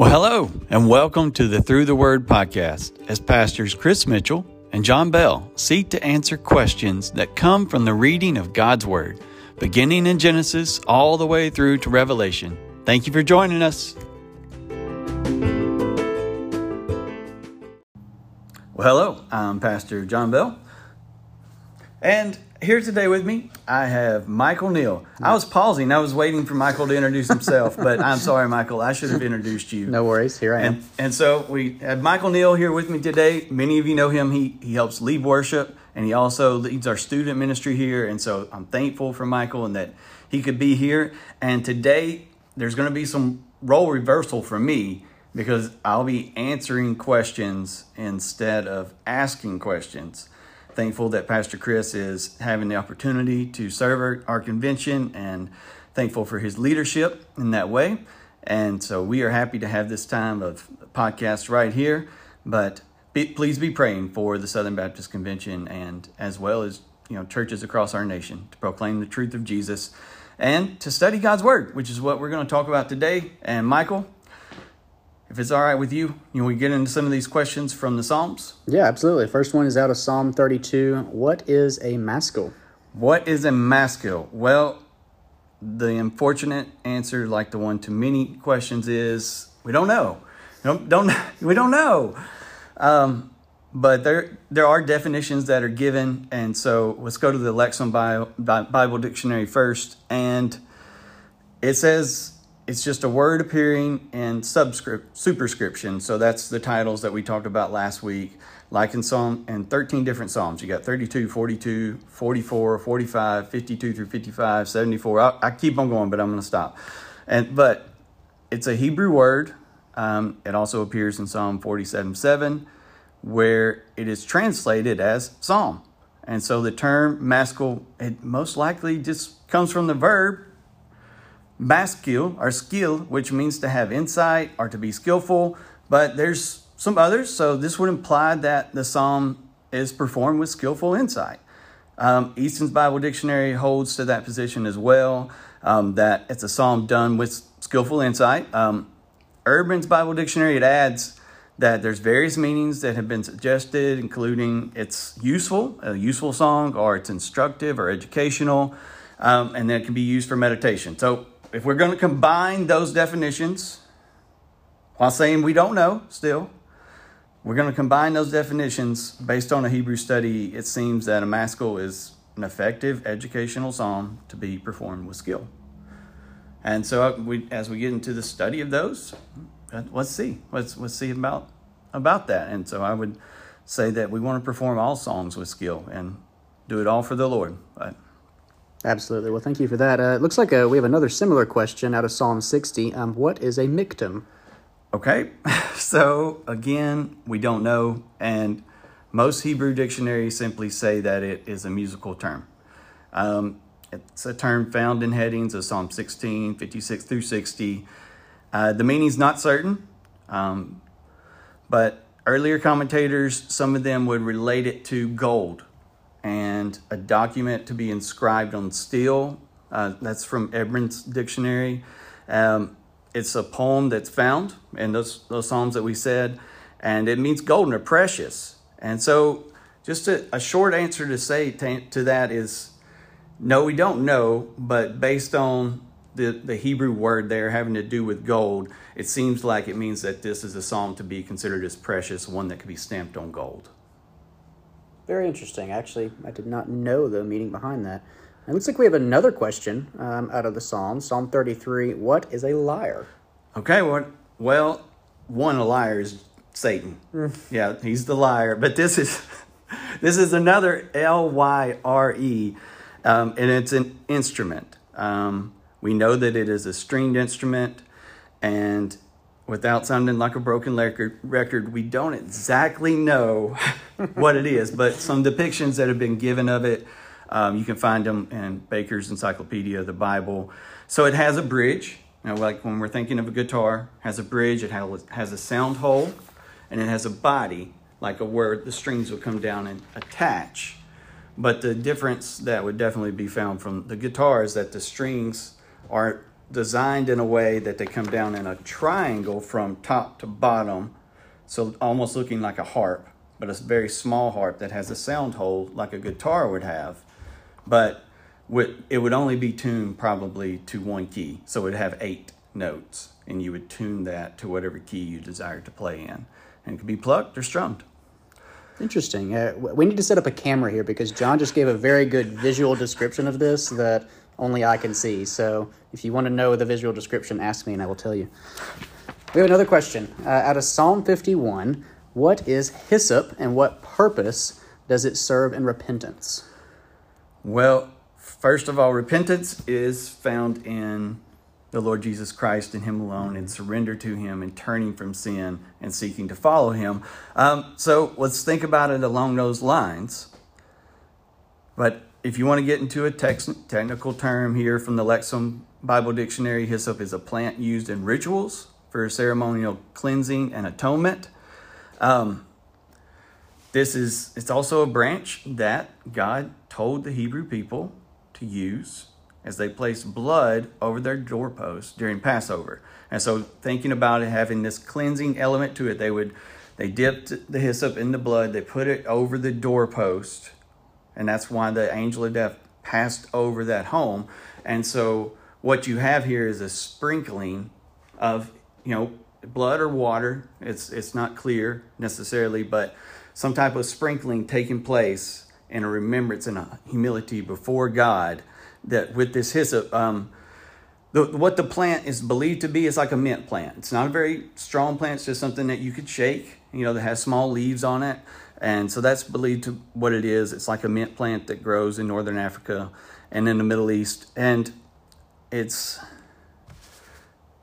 Well, hello, and welcome to the Through the Word podcast as pastors Chris Mitchell and Jon Bell seek to answer questions that come from the reading of God's Word, beginning in Genesis all the way through to Revelation. Thank you for joining us. Well, hello, I'm Pastor Jon Bell, and here today with me, I have Michael Neal. I was pausing. I was waiting for Michael to introduce himself, but I'm sorry, Michael. I should have introduced you. No worries. Here I am. And, and so we had Michael Neal here with me today. Many of you know him. He, he helps lead worship, and he also leads our student ministry here. And so I'm thankful for Michael and that he could be here. And today, there's going to be some role reversal for me because I'll be answering questions instead of asking questions thankful that Pastor Chris is having the opportunity to serve our, convention and thankful for his leadership in that way. And so we are happy to have this time of podcast right here. But be, please be praying for the Southern Baptist Convention and as well as you know churches across our nation to proclaim the truth of Jesus and to study God's word, which is what we're going to talk about today. And Michael, if it's all right with you, you know, we get into some of these questions from the Psalms. Yeah, absolutely. First one is out of Psalm 32. What is a maskil? What is a maskil? Well, the unfortunate answer, like the one to many questions, is we don't know. Don't, don't we don't know. Um, but there there are definitions that are given, and so let's go to the Lexham Bible, Bible Dictionary first, and it says it's just a word appearing in subscript superscription. So that's the titles that we talked about last week, like in Psalm and 13 different Psalms. You got 32, 42, 44, 45, 52 through 55, 74. I, I keep on going, but I'm going to stop. And but it's a Hebrew word. Um, it also appears in Psalm 47, 7, where it is translated as psalm. And so the term maskil, it most likely just comes from the verb maskil or skill, which means to have insight or to be skillful, but there's some others. So this would imply that the psalm is performed with skillful insight. Um, Easton's Bible Dictionary holds to that position as well, um, that it's a psalm done with skillful insight. Um, Urban's Bible Dictionary, it adds that there's various meanings that have been suggested, including it's useful, a useful song, or it's instructive or educational, um, and that it can be used for meditation. So if we're going to combine those definitions, while saying we don't know still, we're going to combine those definitions based on a Hebrew study. It seems that a maskil is an effective educational psalm to be performed with skill. And so, uh, we, as we get into the study of those, uh, let's see, let's let's see about about that. And so, I would say that we want to perform all songs with skill and do it all for the Lord. But, Absolutely. Well, thank you for that. Uh, it looks like uh, we have another similar question out of Psalm 60. Um, what is a miktam? Okay, so again, we don't know, and most Hebrew dictionaries simply say that it is a musical term. Um, it's a term found in headings of Psalm 16, 56 through 60. Uh, the meaning's not certain, um, but earlier commentators, some of them would relate it to gold and a document to be inscribed on steel. Uh, that's from Eerdmans Dictionary. Um, it's a poem that's found in those, those Psalms that we said, and it means golden or precious. And so, just a, a short answer to say to, to that is no, we don't know, but based on the, the Hebrew word there having to do with gold, it seems like it means that this is a psalm to be considered as precious, one that could be stamped on gold. Very interesting. Actually, I did not know the meaning behind that. It looks like we have another question um, out of the Psalm, Psalm 33. What is a lyre? Okay, well, well one, a liar is Satan. Mm. Yeah, he's the liar. But this is this is another L Y R E, um, and it's an instrument. Um, we know that it is a stringed instrument, and without sounding like a broken record, we don't exactly know what it is, but some depictions that have been given of it, um, you can find them in Baker's Encyclopedia, of the Bible. So it has a bridge. You know, like when we're thinking of a guitar, has a bridge. It has, a sound hole, and it has a body, like a word. The strings will come down and attach. But the difference that would definitely be found from the guitar is that the strings are designed in a way that they come down in a triangle from top to bottom, so almost looking like a harp, but a very small harp that has a sound hole like a guitar would have. But it would only be tuned probably to one key, so it would have eight notes, and you would tune that to whatever key you desire to play in, and it could be plucked or strummed. Interesting. Uh, we need to set up a camera here because Jon just gave a very good visual description of this that only I can see. So if you want to know the visual description, ask me and I will tell you. We have another question. Uh, out of Psalm 51, what is hyssop and what purpose does it serve in repentance? Well, first of all, repentance is found in the Lord Jesus Christ and Him alone and surrender to Him and turning from sin and seeking to follow Him. Um, so let's think about it along those lines. But if you want to get into a tex- technical term here from the Lexham Bible Dictionary, hyssop is a plant used in rituals for ceremonial cleansing and atonement. Um, this is it's also a branch that God told the Hebrew people to use as they placed blood over their doorposts during Passover. And so thinking about it having this cleansing element to it, they would they dipped the hyssop in the blood, they put it over the doorpost, and that's why the angel of death passed over that home. And so what you have here is a sprinkling of, you know, blood or water. It's it's not clear necessarily, but some type of sprinkling taking place in a remembrance and a humility before God that with this hyssop, um, the, what the plant is believed to be is like a mint plant. It's not a very strong plant. It's just something that you could shake, you know, that has small leaves on it. And so that's believed to what it is. It's like a mint plant that grows in northern Africa and in the Middle East. And it's,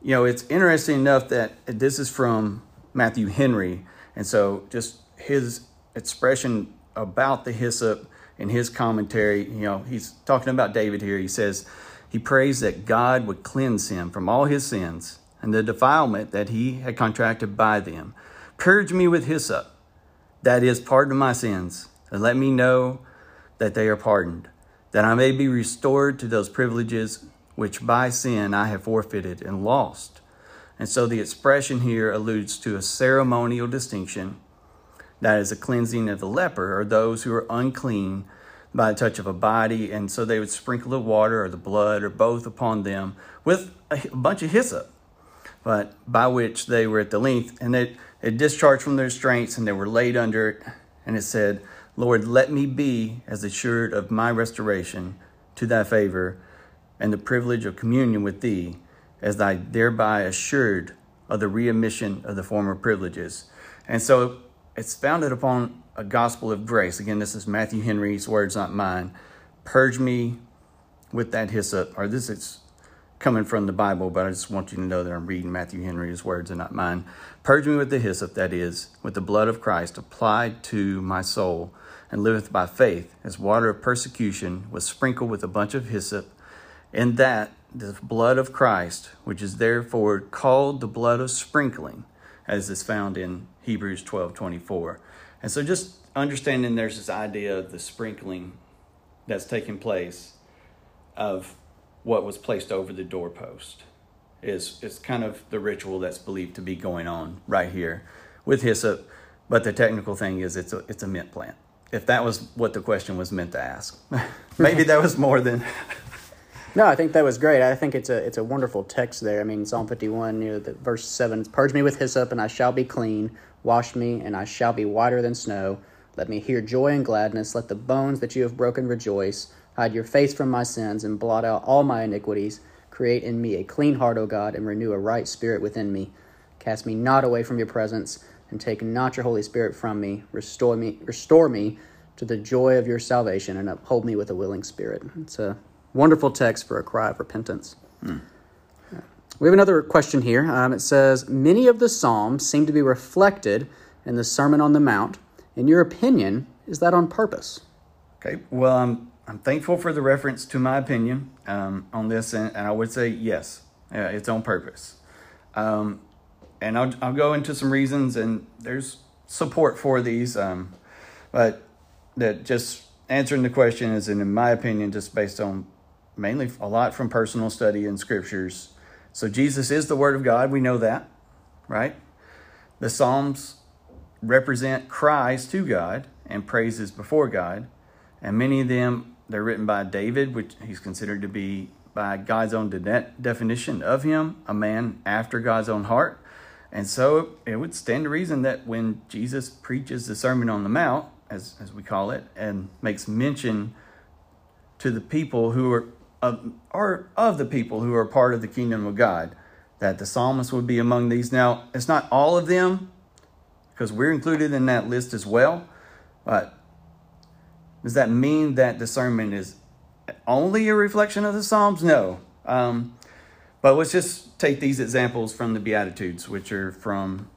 you know, it's interesting enough that this is from Matthew Henry. And so just his expression about the hyssop in his commentary, you know, he's talking about David here. He says, he prays that God would cleanse him from all his sins and the defilement that he had contracted by them. Purge me with hyssop, that is, pardon my sins, and let me know that they are pardoned, that I may be restored to those privileges which by sin I have forfeited and lost. And so the expression here alludes to a ceremonial distinction that is a cleansing of the leper or those who are unclean by the touch of a body. And so they would sprinkle the water or the blood or both upon them with a bunch of hyssop, but by which they were at the length and it, it discharged from their restraints and they were laid under it. And it said, Lord, let me be as assured of my restoration to thy favor and the privilege of communion with thee, as thy thereby assured of the readmission of the former privileges. And so it's founded upon a gospel of grace. Again, this is Matthew Henry's words, not mine. Purge me with that hyssop, or this is coming from the Bible, but I just want you to know that I'm reading Matthew Henry's words and not mine. Purge me with the hyssop, that is, with the blood of Christ applied to my soul, and liveth by faith, as water of persecution was sprinkled with a bunch of hyssop, and that the blood of Christ, which is therefore called the blood of sprinkling, as is found in Hebrews 12 24. And so just understanding there's this idea of the sprinkling that's taking place of what was placed over the doorpost is is kind of the ritual that's believed to be going on right here with hyssop. But the technical thing is it's a it's a mint plant. If that was what the question was meant to ask, maybe that was more than no, I think that was great. I think it's a it's a wonderful text there. I mean, Psalm fifty one, you know, the verse seven, "Purge me with hyssop, and I shall be clean. Wash me, and I shall be whiter than snow. Let me hear joy and gladness. Let the bones that you have broken rejoice. Hide your face from my sins, and blot out all my iniquities. Create in me a clean heart, O God, and renew a right spirit within me. Cast me not away from your presence, and take not your Holy Spirit from me. Restore me, restore me to the joy of your salvation, and uphold me with a willing spirit." It's a Wonderful text for a cry of repentance. Hmm. We have another question here. Um, it says Many of the Psalms seem to be reflected in the Sermon on the Mount. In your opinion, is that on purpose? Okay, well, I'm, I'm thankful for the reference to my opinion um, on this, and, and, I would say yes, uh, it's on purpose. Um, and I'll, I'll go into some reasons, and there's support for these, um, but that just answering the question is, in my opinion, just based on mainly a lot from personal study in scriptures So Jesus is the Word of God. We know that, right? The Psalms represent cries to God and praises before God. And many of them, they're written by David, which he's considered to be, by God's own de- definition of him, a man after God's own heart. And so it would stand to reason that when Jesus preaches the Sermon on the Mount, as, as we call it, and makes mention to the people who are, of, are of the people who are part of the kingdom of God, that the psalmist would be among these. Now, it's not all of them, because we're included in that list as well. But does that mean that sermon is only a reflection of the Psalms? No. Um, but let's just take these examples from the Beatitudes, which are from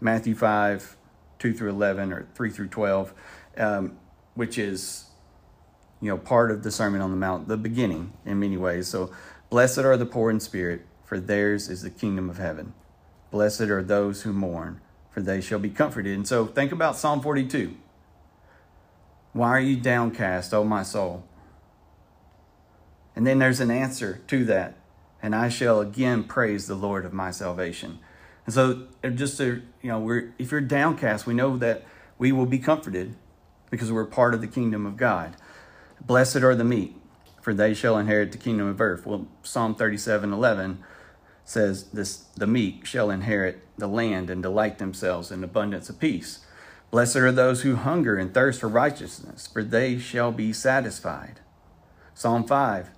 Matthew 5, 2 through 11, or 3 through 12, um, which is you know part of the sermon on the mount the beginning in many ways so blessed are the poor in spirit for theirs is the kingdom of heaven blessed are those who mourn for they shall be comforted and so think about psalm 42 why are you downcast o my soul and then there's an answer to that and i shall again praise the lord of my salvation and so uh, just to you know we're if you're downcast we know that we will be comforted because we're part of the kingdom of god Blessed are the meek, for they shall inherit the kingdom of earth. Well, Psalm 37 11 says, this, The meek shall inherit the land and delight themselves in abundance of peace. Blessed are those who hunger and thirst for righteousness, for they shall be satisfied. Psalm 5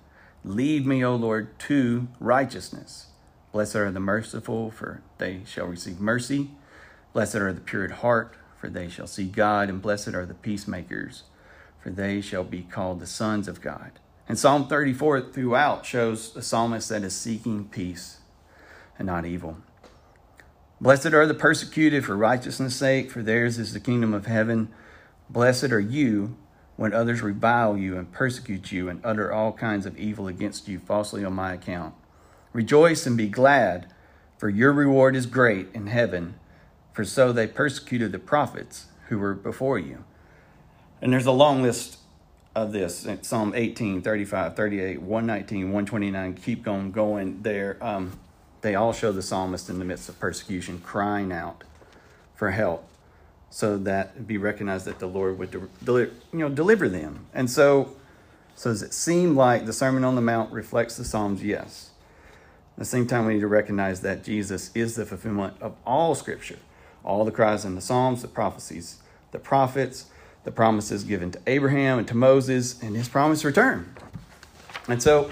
Lead me, O Lord, to righteousness. Blessed are the merciful, for they shall receive mercy. Blessed are the pure at heart, for they shall see God. And blessed are the peacemakers, for they shall be called the sons of God. And Psalm 34 throughout shows a psalmist that is seeking peace and not evil. Blessed are the persecuted for righteousness' sake, for theirs is the kingdom of heaven. Blessed are you when others revile you and persecute you and utter all kinds of evil against you falsely on my account. Rejoice and be glad, for your reward is great in heaven, for so they persecuted the prophets who were before you. And there's a long list of this in Psalm 18, 35, 38, 119, 129. Keep going, going there. Um, they all show the psalmist in the midst of persecution crying out for help so that it be recognized that the Lord would de- you know, deliver them. And so, so does it seem like the Sermon on the Mount reflects the Psalms? Yes. At the same time, we need to recognize that Jesus is the fulfillment of all Scripture, all the cries in the Psalms, the prophecies, the prophets, the promises given to Abraham and to Moses, and his promised return. And so,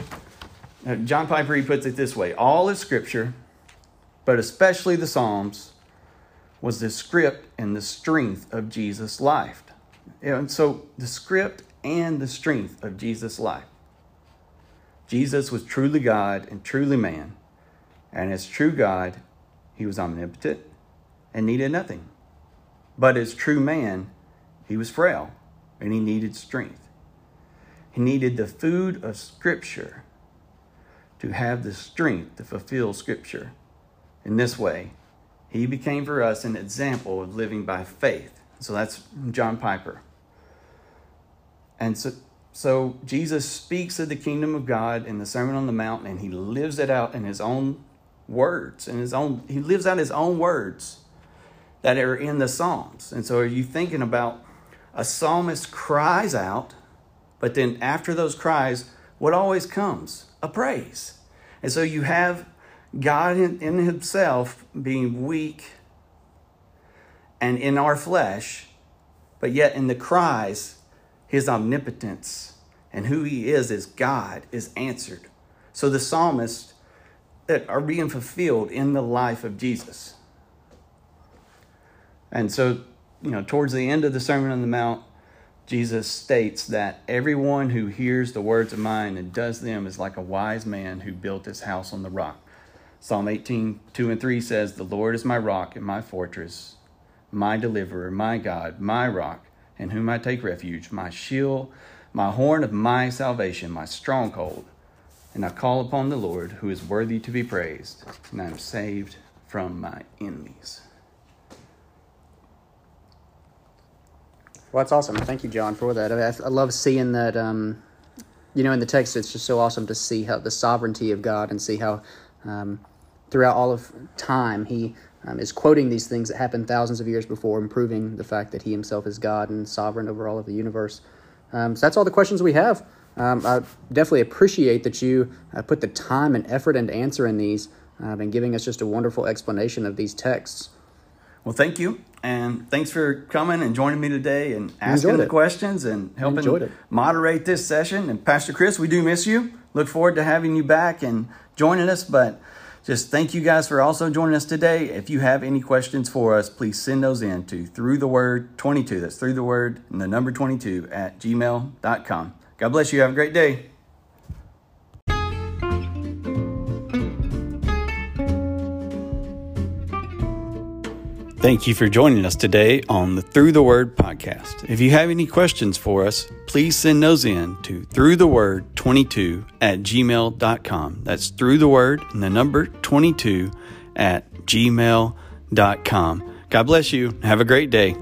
John Piper he puts it this way all of Scripture, but especially the Psalms, was the script and the strength of Jesus' life. And so, the script and the strength of Jesus' life. Jesus was truly God and truly man. And as true God, he was omnipotent and needed nothing. But as true man, he was frail and he needed strength. He needed the food of Scripture to have the strength to fulfill Scripture. In this way, he became for us an example of living by faith. So that's John Piper. And so, so Jesus speaks of the kingdom of God in the Sermon on the Mount, and he lives it out in his own words. In his own, he lives out his own words that are in the Psalms. And so, are you thinking about a psalmist cries out, but then after those cries, what always comes? A praise. And so you have God in, in Himself being weak and in our flesh, but yet in the cries, His omnipotence and who He is as God is answered. So the psalmists that are being fulfilled in the life of Jesus. And so you know, towards the end of the Sermon on the Mount, Jesus states that everyone who hears the words of mine and does them is like a wise man who built his house on the rock. Psalm 18, 2 and 3 says, The Lord is my rock and my fortress, my deliverer, my God, my rock, in whom I take refuge, my shield, my horn of my salvation, my stronghold. And I call upon the Lord, who is worthy to be praised, and I am saved from my enemies. Well, that's awesome. Thank you, Jon, for that. I, I love seeing that. Um, you know, in the text, it's just so awesome to see how the sovereignty of God and see how um, throughout all of time, he um, is quoting these things that happened thousands of years before, and proving the fact that he himself is God and sovereign over all of the universe. Um, so that's all the questions we have. Um, I definitely appreciate that you uh, put the time and effort into answering these um, and giving us just a wonderful explanation of these texts. Well, thank you. And thanks for coming and joining me today and asking the questions and helping moderate this session. And Pastor Chris, we do miss you. Look forward to having you back and joining us. But just thank you guys for also joining us today. If you have any questions for us, please send those in to through the word 22. That's through the word and the number 22 at gmail.com. God bless you. Have a great day. Thank you for joining us today on the Through the Word podcast. If you have any questions for us, please send those in to through the word 22 at gmail.com. That's through the word and the number 22 at gmail.com. God bless you. Have a great day.